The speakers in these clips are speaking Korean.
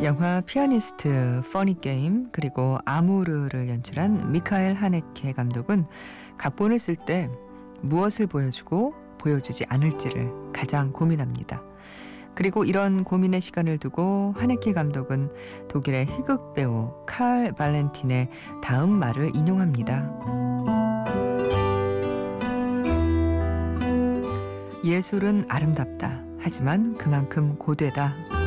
영화 피아니스트, 퍼니 게임, 그리고 아모르를 연출한 미카엘 하네케 감독은 각본을 쓸 때 무엇을 보여주고 보여주지 않을지를 가장 고민합니다. 그리고 이런 고민의 시간을 두고 하네케 감독은 독일의 희극 배우 칼 발렌틴의 다음 말을 인용합니다. 예술은 아름답다. 하지만 그만큼 고되다.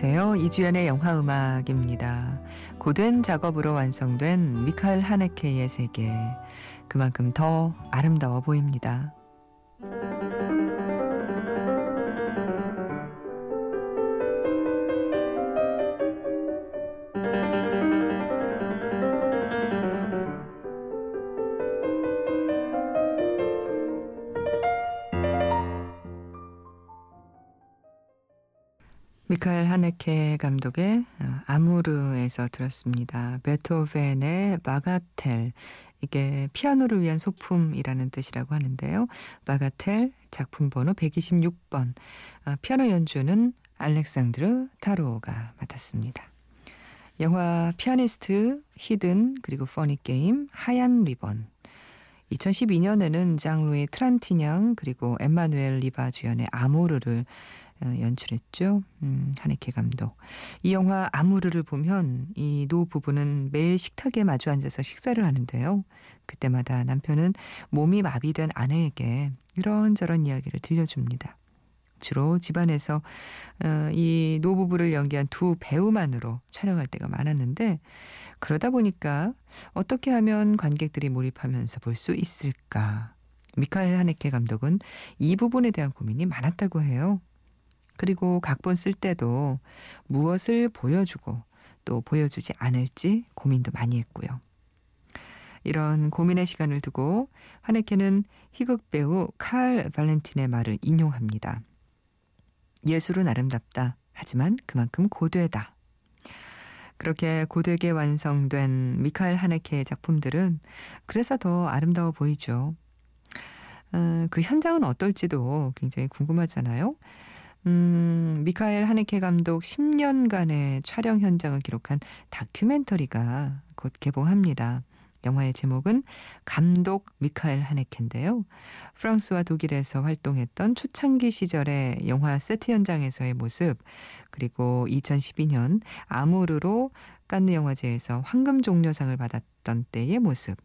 안녕하세요. 이주연의 영화 음악입니다. 고된 작업으로 완성된 미카엘 하네케의 세계. 그만큼 더 아름다워 보입니다. 미카엘 하네케 감독의 어, Amour에서 들었습니다. 베토벤의 바가텔 이게 피아노를 위한 소품이라는 뜻이라고 하는데요. 바가텔 작품 번호 126번 어, 피아노 연주는 알렉산드르 타로가 맡았습니다. 영화 피아니스트, Hidden 그리고 Funny Game 하얀 리본 2012년에는 장루이 트란티냥 그리고 엠마누엘 리바 주연의 Amour를 어, 연출했죠. 음, 하네케 감독. 이 영화 아무르를 보면 이 노 부부는 매일 식탁에 마주 앉아서 식사를 하는데요. 그때마다 남편은 몸이 마비된 아내에게 이런저런 이야기를 들려줍니다. 주로 집안에서 어, 이 노부부를 연기한 두 배우만으로 촬영할 때가 많았는데 그러다 보니까 어떻게 하면 관객들이 몰입하면서 볼 수 있을까? 미카엘 하네케 감독은 이 부분에 대한 고민이 많았다고 해요. 그리고 각본 쓸 때도 무엇을 보여주고 또 보여주지 않을지 고민도 많이 했고요. 이런 고민의 시간을 두고 하네케는 희극 배우 칼 발렌틴의 말을 인용합니다. 예술은 아름답다. 하지만 그만큼 고되다. 그렇게 고되게 완성된 미카엘 하네케의 작품들은 그래서 더 아름다워 보이죠. 어, 그 현장은 어떨지도 굉장히 궁금하잖아요. 음, 미카엘 하네케 감독 10년간의 촬영 현장을 기록한 다큐멘터리가 곧 개봉합니다. 영화의 제목은 감독 미카엘 하네케인데요. 프랑스와 독일에서 활동했던 초창기 시절의 영화 세트 현장에서의 모습, 그리고 2012년 아모르로 깐느 영화제에서 황금 종려상을 받았던 때의 모습,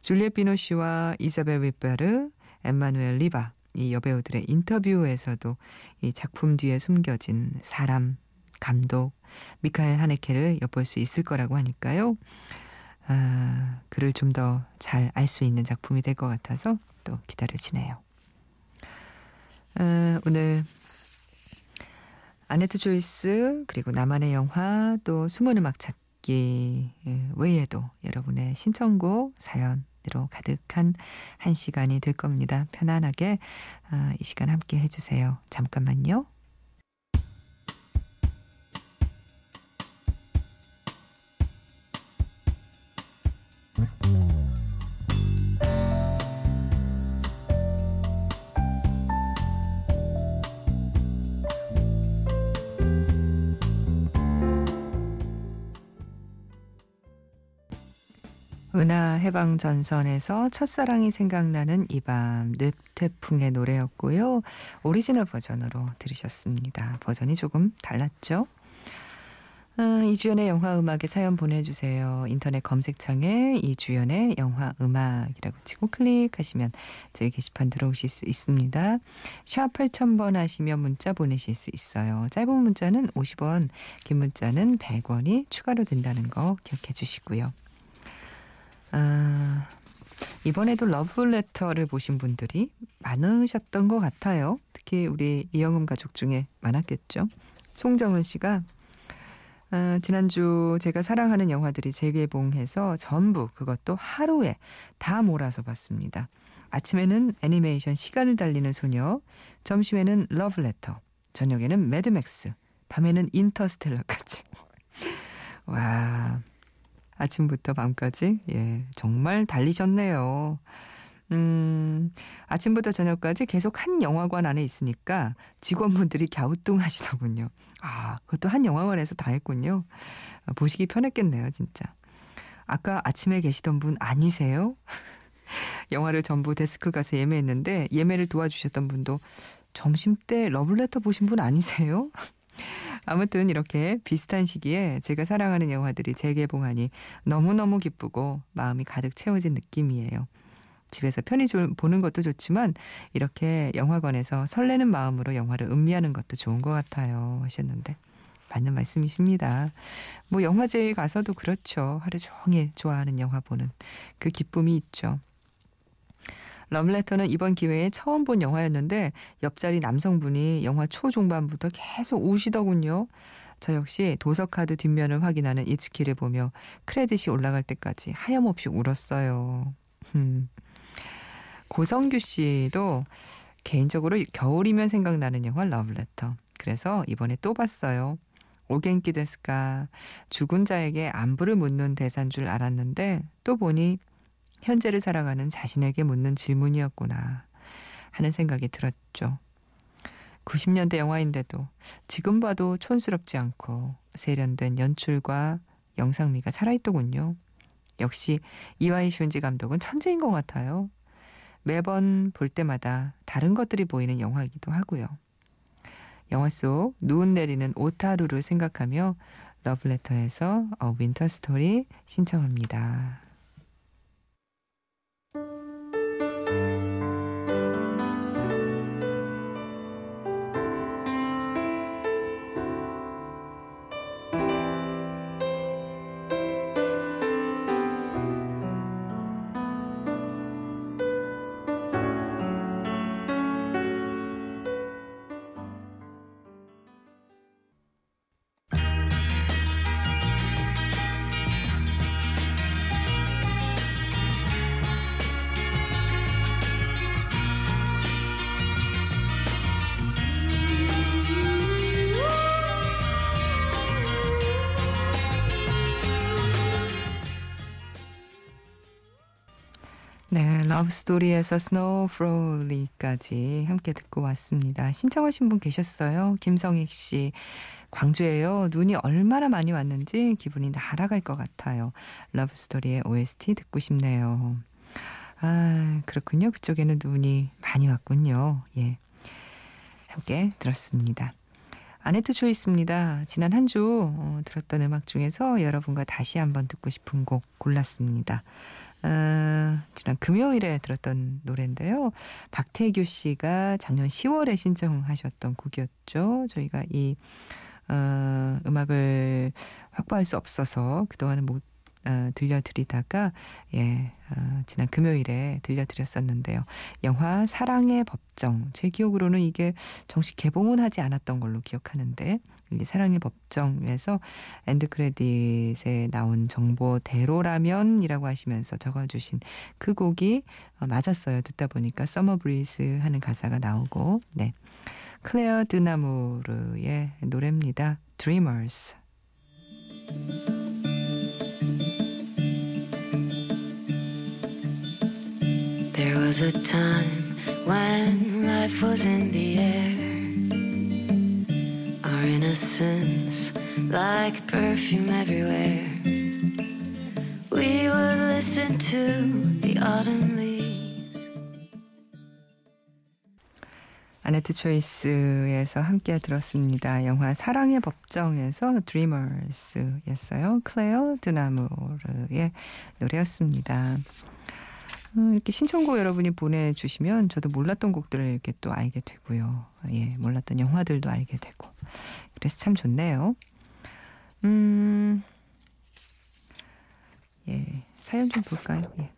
줄리엣 비노시와 이사벨 위베르, 엠마누엘 리바, 이 여배우들의 인터뷰에서도 이 작품 뒤에 숨겨진 사람, 감독, 미카엘 하네케를 엿볼 수 있을 거라고 하니까요. 아, 그를 좀 더 잘 알 수 있는 작품이 될 것 같아서 또 기다려지네요. 아, 오늘 아네트 조이스 그리고 나만의 영화 또 숨은 음악 찾기 예, 외에도 여러분의 신청곡 사연 으 로 가득한 한 시간이 될 겁니다. 편안하게 아, 이 시간 함께 해주세요. 잠깐만요. 은하 해방전선에서 첫사랑이 생각나는 이 밤 늪태풍의 노래였고요. 오리지널 버전으로 들으셨습니다. 버전이 조금 달랐죠? 아, 이주연의 영화 음악에 사연 보내주세요. 인터넷 검색창에 이주연의 영화 음악이라고 치고 클릭하시면 저희 게시판 들어오실 수 있습니다. 샵 8000번 하시면 문자 보내실 수 있어요. 짧은 문자는 50원, 긴 문자는 100원이 추가로 든다는 거 기억해 주시고요. 아, 이번에도 러브레터를 보신 분들이 많으셨던 것 같아요. 특히 우리 이영음 가족 중에 많았겠죠. 송정은 씨가 아, 지난주 제가 사랑하는 영화들이 재개봉해서 전부 그것도 하루에 다 몰아서 봤습니다. 아침에는 애니메이션 시간을 달리는 소녀, 점심에는 러브레터, 저녁에는 매드맥스, 밤에는 Interstellar까지. 와, 아침부터 밤까지 예, 정말 달리셨네요. 음, 아침부터 저녁까지 계속 한 영화관 안에 있으니까 직원분들이 갸우뚱하시더군요. 아, 그것도 한 영화관에서 다 했군요. 아, 보시기 편했겠네요, 진짜. 아까 아침에 계시던 분 아니세요? 영화를 전부 데스크 가서 예매했는데 예매를 도와주셨던 분도 점심 때 러블레터 보신 분 아니세요? 아무튼 이렇게 비슷한 시기에 제가 사랑하는 영화들이 재개봉하니 너무너무 기쁘고 마음이 가득 채워진 느낌이에요. 집에서 편히 보는 것도 좋지만 이렇게 영화관에서 설레는 마음으로 영화를 음미하는 것도 좋은 것 같아요 하셨는데 맞는 말씀이십니다. 뭐 영화제에 가서도 그렇죠. 하루 종일 좋아하는 영화 보는 그 기쁨이 있죠. 럼레터는 이번 기회에 처음 본 영화였는데 옆자리 남성분이 영화 초중반부터 계속 우시더군요. 저 역시 도서카드 뒷면을 확인하는 이츠키를 보며 크레딧이 올라갈 때까지 하염없이 울었어요. 고성규 씨도 개인적으로 겨울이면 생각나는 영화 러브레터. 그래서 이번에 또 봤어요. 오겐키 데스까 죽은 자에게 안부를 묻는 대사인 줄 알았는데 또 보니 현재를 살아가는 자신에게 묻는 질문이었구나 하는 생각이 들었죠. 90년대 영화인데도 지금 봐도 촌스럽지 않고 세련된 연출과 영상미가 살아있더군요. 역시 이와이 슌지 감독은 천재인 것 같아요. 매번 볼 때마다 다른 것들이 보이는 영화이기도 하고요. 영화 속 눈 내리는 오타루를 생각하며 러브레터에서 어 윈터 스토리 신청합니다. 러브스토리에서 스노우프로리까지 함께 듣고 왔습니다. 신청하신 분 계셨어요. 김성익 씨. 광주에요. 눈이 얼마나 많이 왔는지 기분이 날아갈 것 같아요. 러브스토리의 OST 듣고 싶네요. 아, 그렇군요. 그쪽에는 눈이 많이 왔군요. 예. 함께 들었습니다. 아네트 초이스입니다. 지난 한주 어, 들었던 음악 중에서 여러분과 다시 한번 듣고 싶은 곡 골랐습니다. 어, 지난 금요일에 들었던 노래인데요. 박태규 씨가 작년 10월에 신청하셨던 곡이었죠. 저희가 이 어, 음악을 확보할 수 없어서 그동안은 못 어, 들려드리다가 예 어, 지난 금요일에 들려드렸었는데요. 영화 사랑의 법정 제 기억으로는 이게 정식 개봉은 하지 않았던 걸로 기억하는데 이 사랑의 법정에서 end credit에 나온 정보대로라면이라고 하시면서 적어주신 그 곡이 어, 맞았어요. 듣다 보니까 summer breeze 하는 가사가 나오고 네 클레어 드나무르의 노래입니다. Dreamers. There was a time when life was in the air. Our innocence like perfume everywhere. We would listen to the autumn leaves. 아네트 초이스에서 함께 들었습니다. 영화 사랑의 법정에서 Dreamers였어요. 클레어 드나무르의 노래였습니다. 어, 이렇게 신청곡 여러분이 보내주시면 저도 몰랐던 곡들을 이렇게 또 알게 되고요. 예, 몰랐던 영화들도 알게 되고. 그래서 참 좋네요. 음, 예, 사연 좀 볼까요? 예.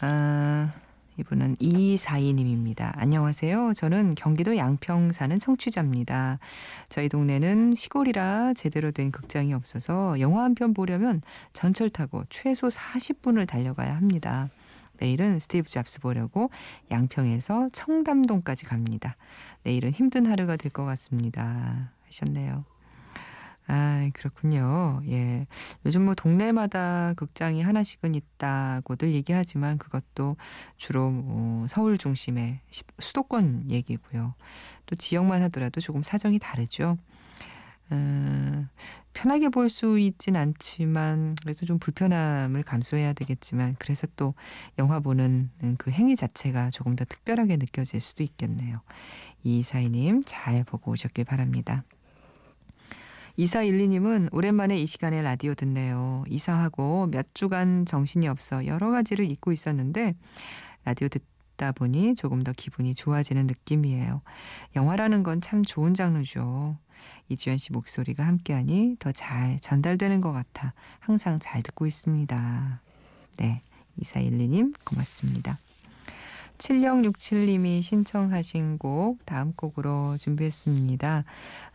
아, 이분은 2242님입니다. 안녕하세요. 저는 경기도 양평 사는 청취자입니다. 저희 동네는 시골이라 제대로 된 극장이 없어서 영화 한 편 보려면 전철 타고 최소 40분을 달려가야 합니다. 내일은 스티브 잡스 보려고 양평에서 청담동까지 갑니다. 내일은 힘든 하루가 될 것 같습니다. 하셨네요. 아, 그렇군요. 예. 요즘 뭐 동네마다 극장이 하나씩은 있다고들 얘기하지만 그것도 주로 뭐 서울 중심의 수도권 얘기고요. 또 지역만 하더라도 조금 사정이 다르죠. 음, 편하게 볼 수 있진 않지만 그래서 좀 불편함을 감수해야 되겠지만 그래서 또 영화 보는 그 행위 자체가 조금 더 특별하게 느껴질 수도 있겠네요. 이사이님 잘 보고 오셨길 바랍니다. 2412님은 오랜만에 이 시간에 라디오 듣네요. 이사하고 몇 주간 정신이 없어 여러 가지를 잊고 있었는데 라디오 듣다 보니 조금 더 기분이 좋아지는 느낌이에요. 영화라는 건 참 좋은 장르죠. 이주연 씨 목소리가 함께하니 더 잘 전달되는 것 같아 항상 잘 듣고 있습니다. 네, 2412님 고맙습니다. 7667님이 신청하신 곡 다음 곡으로 준비했습니다.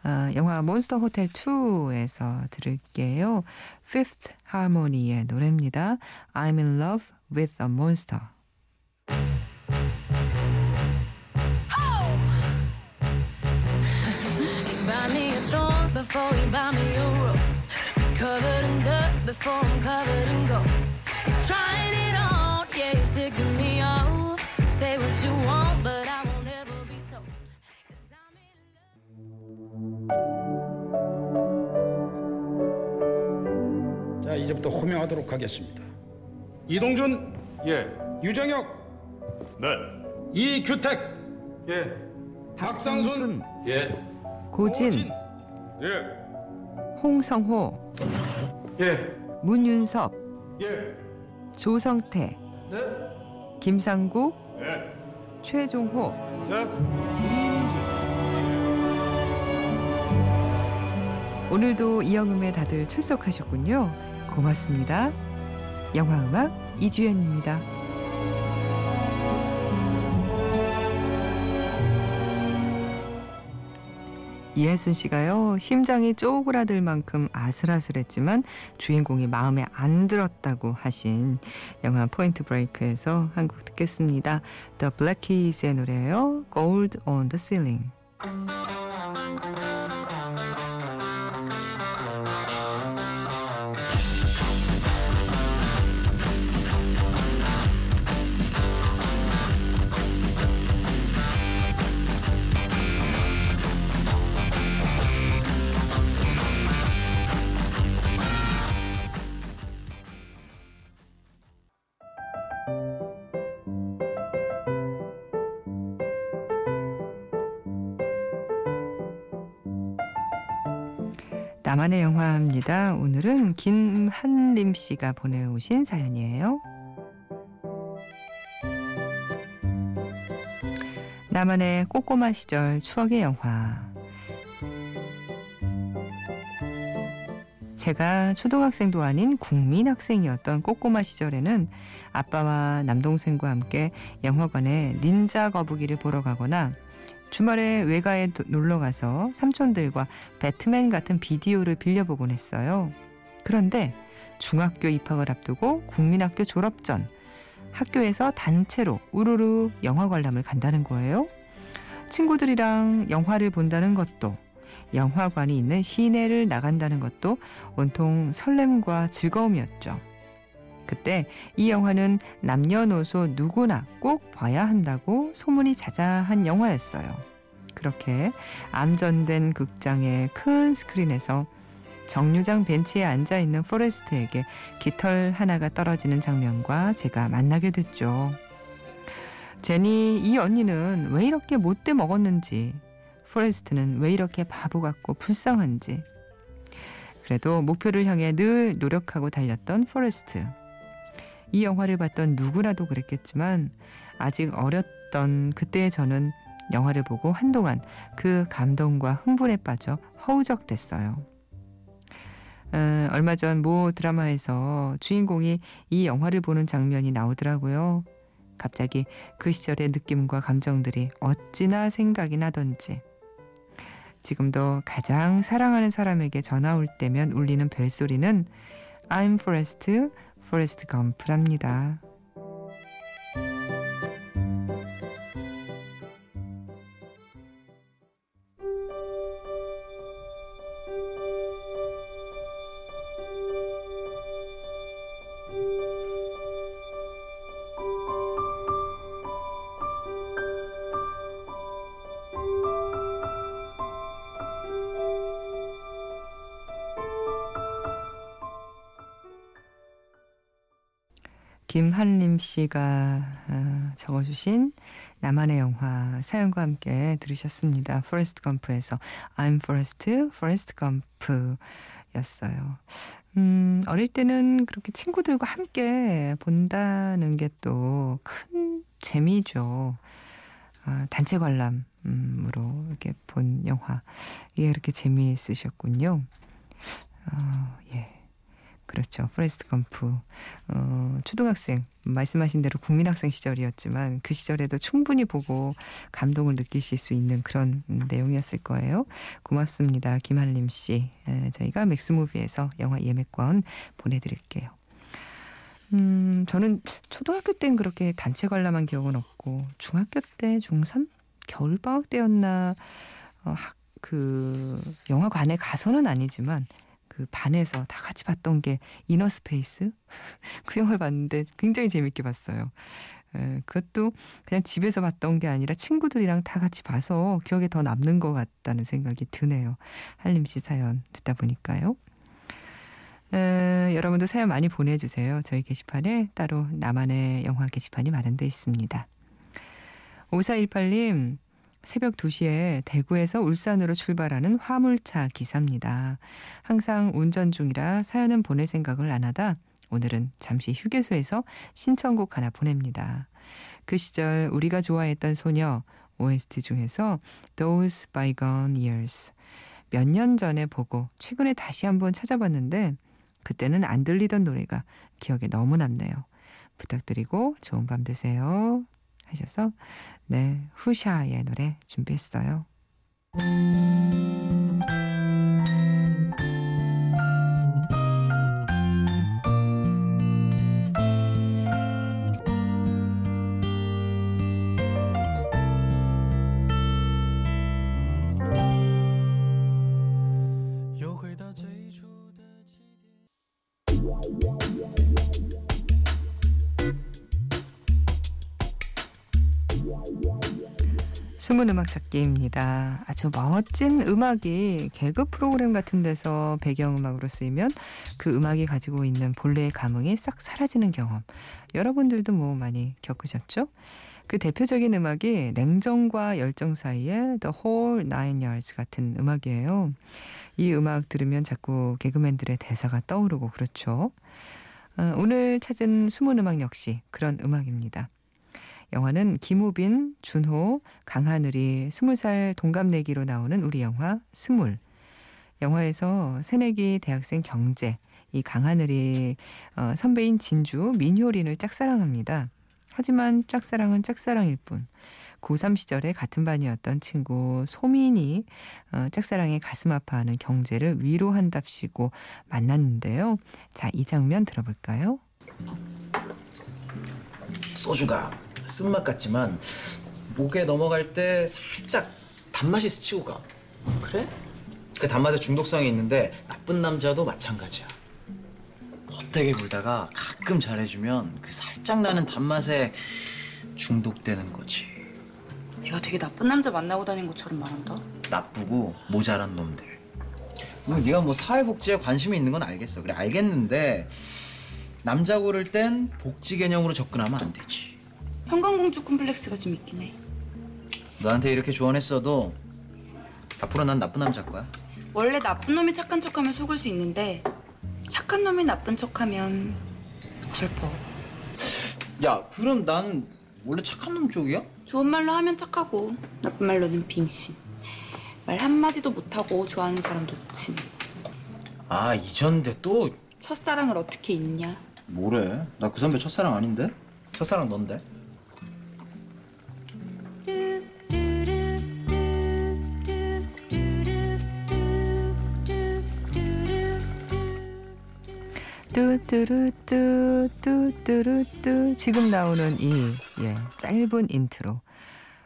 어, 영화 몬스터 호텔 2에서 들을게요. Fifth Harmony의 노래입니다. I'm in love with a monster. Before you buy me a rose. Be covered in dirt before I'm covered in gold. He's trying it on, yeah, he's taking me off. Say what you want, but I won't ever be told. Cause I'm in love. 자, 이제부터 호명하도록 하겠습니다. 이동준, 예, 유정혁, 네, 이규택, 예, 박상순, 예, 고진, 오진, 예, 홍성호, 예, 문윤섭, 예, 조성태, 네, 김상국, 예, 최종호, 네. 오늘도 이영음에 다들 출석하셨군요. 고맙습니다. 영화음악 이주연입니다. 이혜순 씨가요, 심장이 쪼그라들 만큼 아슬아슬했지만 주인공이 마음에 안 들었다고 하신 영화 포인트 브레이크에서 한 곡 듣겠습니다. The Black Keys의 노래예요. Gold on the Ceiling. 영화입니다. 오늘은 김한림 씨가 보내오신 사연이에요. 나만의 꼬꼬마 시절 추억의 영화. 제가 초등학생도 아닌 국민학생이었던 꼬꼬마 시절에는 아빠와 남동생과 함께 영화관에 닌자 거북이를 보러 가거나 주말에 외가에 놀러 가서 삼촌들과 배트맨 같은 비디오를 빌려보곤 했어요. 그런데 중학교 입학을 앞두고 국민학교 졸업 전 학교에서 단체로 우르르 영화 관람을 간다는 거예요. 친구들이랑 영화를 본다는 것도 영화관이 있는 시내를 나간다는 것도 온통 설렘과 즐거움이었죠. 그때 이 영화는 남녀노소 누구나 꼭 봐야 한다고 소문이 자자한 영화였어요. 그렇게 암전된 극장의 큰 스크린에서 정류장 벤치에 앉아 있는 포레스트에게 깃털 하나가 떨어지는 장면과 제가 만나게 됐죠. 제니 이 언니는 왜 이렇게 못돼 먹었는지, 포레스트는 왜 이렇게 바보 같고 불쌍한지. 그래도 목표를 향해 늘 노력하고 달렸던 포레스트. 이 영화를 봤던 누구라도 그랬겠지만 아직 어렸던 그때의 저는 영화를 보고 한동안 그 감동과 흥분에 빠져 허우적댔어요. 어, 얼마 전 모 드라마에서 주인공이 이 영화를 보는 장면이 나오더라고요. 갑자기 그 시절의 느낌과 감정들이 어찌나 생각이 나던지. 지금도 가장 사랑하는 사람에게 전화 올 때면 울리는 벨소리는 I'm Forrest, 포레스트 검프랍니다. 김한림 씨가 어, 적어주신 나만의 영화 사연과 함께 들으셨습니다. 포레스트 검프에서 I'm Forrest, Forrest Gump였어요. 음, 어릴 때는 그렇게 친구들과 함께 본다는 게 또 큰 재미죠. 아, 단체 관람으로 이렇게 본 영화. 이게 그렇게 재미있으셨군요. 어, 예. 그렇죠. 포레스트 검프. 어, 초등학생, 말씀하신 대로 국민학생 시절이었지만 그 시절에도 충분히 보고 감동을 느끼실 수 있는 그런 음, 내용이었을 거예요. 고맙습니다. 김한림 씨. 에, 저희가 맥스무비에서 영화 예매권 보내드릴게요. 음, 저는 초등학교 땐 그렇게 단체 관람한 기억은 없고, 중학교 때, 중3? 겨울방학 때였나, 어, 학, 그, 영화관에 가서는 아니지만, 그 반에서 다 같이 봤던 게 Innerspace? 그 영화를 봤는데 굉장히 재밌게 봤어요. 에, 그것도 그냥 집에서 봤던 게 아니라 친구들이랑 다 같이 봐서 기억에 더 남는 것 같다는 생각이 드네요. 한림 씨 사연 듣다 보니까요. 에, 여러분도 사연 많이 보내주세요. 저희 게시판에 따로 나만의 영화 게시판이 마련되어 있습니다. 5418님, 새벽 2시에 대구에서 울산으로 출발하는 화물차 기사입니다. 항상 운전 중이라 사연은 보낼 생각을 안 하다 오늘은 잠시 휴게소에서 신청곡 하나 보냅니다. 그 시절 우리가 좋아했던 소녀 OST 중에서 Those Bygone Years 몇 년 전에 보고 최근에 다시 한번 찾아봤는데 그때는 안 들리던 노래가 기억에 너무 남네요. 부탁드리고 좋은 밤 되세요. 하셔서 네 후샤의 노래 준비했어요. 숨은 음악 찾기입니다. 아주 멋진 음악이 개그 프로그램 같은 데서 배경음악으로 쓰이면 그 음악이 가지고 있는 본래의 감흥이 싹 사라지는 경험. 여러분들도 뭐 많이 겪으셨죠? 그 대표적인 음악이 냉정과 열정 사이에 The Whole Nine Yards 같은 음악이에요. 이 음악 들으면 자꾸 개그맨들의 대사가 떠오르고 그렇죠. 어, 오늘 찾은 숨은 음악 역시 그런 음악입니다. 영화는 김우빈, 준호, 강하늘이 스물 살 동갑내기로 나오는 우리 영화 스물. 영화에서 새내기 대학생 경제, 이 강하늘이 어, 선배인 진주 민효린을 짝사랑합니다. 하지만 짝사랑은 짝사랑일 뿐. 고3 시절에 같은 반이었던 친구 소민이 어, 짝사랑에 가슴 아파하는 경제를 위로한답시고 만났는데요. 자, 이 장면 들어볼까요? 소주가 쓴맛 같지만 목에 넘어갈 때 살짝 단맛이 스치고 가. 그래? 그 단맛에 중독성이 있는데 나쁜 남자도 마찬가지야. 헛되게 굴다가 가끔 잘해주면 그 살짝 나는 단맛에 중독되는 거지. 네가 되게 나쁜 남자 만나고 다닌 것처럼 말한다. 나쁘고 모자란 놈들. 뭐 네가 뭐 사회복지에 관심이 있는 건 알겠어. 그래 알겠는데 남자 고를 땐 복지 개념으로 접근하면 안 되지. 평강공주 콤플렉스가 좀 있긴 해. 너한테 이렇게 조언했어도 앞으로 난 나쁜 남자일 거야. 원래 나쁜 놈이 착한 척하면 속을 수 있는데 착한 놈이 나쁜 척하면 슬퍼. 야, 그럼 난 원래 착한 놈 쪽이야? 좋은 말로 하면 착하고 나쁜 말로는 빙신. 말 한마디도 못하고 좋아하는 사람도 친. 아, 이전데 또 첫사랑을 어떻게 잊냐? 뭐래? 나 그 선배 첫사랑 아닌데? 첫사랑 넌데? 뚜뚜루뚜 뚜뚜루뚜 지금 나오는 이 예, 짧은 인트로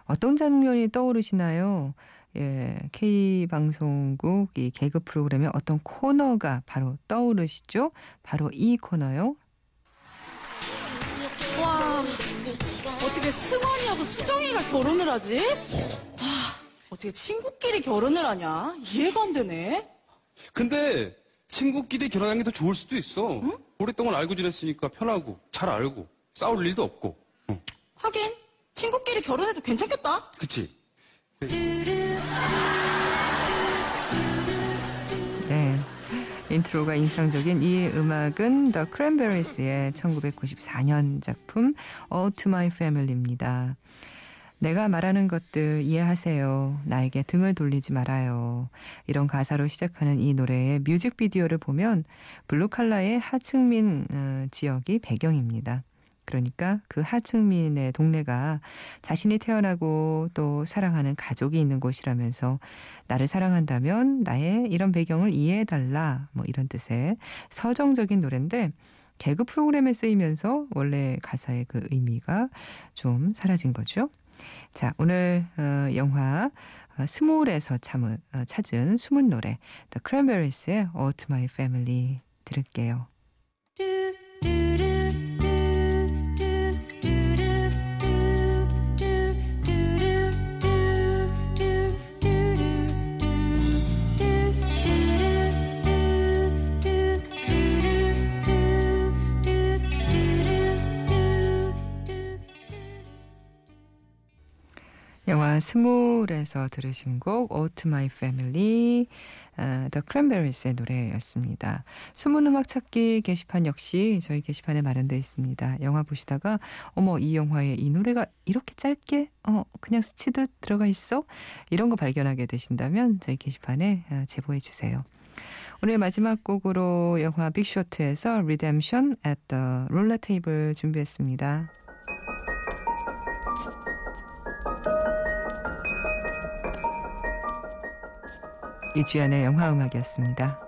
어떤 장면이 떠오르시나요? 예, K 방송국 이 개그 프로그램의 어떤 코너가 바로 떠오르시죠? 바로 이 코너요. 와, 어떻게 승원이하고 수정이가 결혼을 하지? 와, 어떻게 친구끼리 결혼을 하냐? 이해가 안 되네. 근데 친구끼리 결혼하는 게 더 좋을 수도 있어. 오랫동안 알고 지냈으니까 편하고 잘 알고 싸울 일도 없고. 어, 하긴 친구끼리 결혼해도 괜찮겠다. 그치? 네. intro가 인상적인 이 음악은 The Cranberries의 1994년 작품 Ode to My Family입니다. 내가 말하는 것들 이해하세요. 나에게 등을 돌리지 말아요. 이런 가사로 시작하는 이 노래의 뮤직비디오를 보면 블루칼라의 하층민 어, 지역이 배경입니다. 그러니까 그 하층민의 동네가 자신이 태어나고 또 사랑하는 가족이 있는 곳이라면서 나를 사랑한다면 나의 이런 배경을 이해해달라 뭐 이런 뜻의 서정적인 노래인데 개그 프로그램에 쓰이면서 원래 가사의 그 의미가 좀 사라진 거죠. 자 오늘 어, 영화 어, 스몰에서 참은, 어, 찾은 숨은 노래 The Cranberries의 All to My Family 들을게요. 영화 스몰에서 들으신 곡 All to My Family 어, The Cranberries의 노래였습니다. 숨은 음악 찾기 게시판 역시 저희 게시판에 마련되어 있습니다. 영화 보시다가 어머 이 영화에 이 노래가 이렇게 짧게 어 그냥 스치듯 들어가 있어? 이런 거 발견하게 되신다면 저희 게시판에 어, 제보해 주세요. 오늘 마지막 곡으로 영화 빅쇼트에서 Redemption at the Roller Table 준비했습니다. 이주연의 영화 음악이었습니다.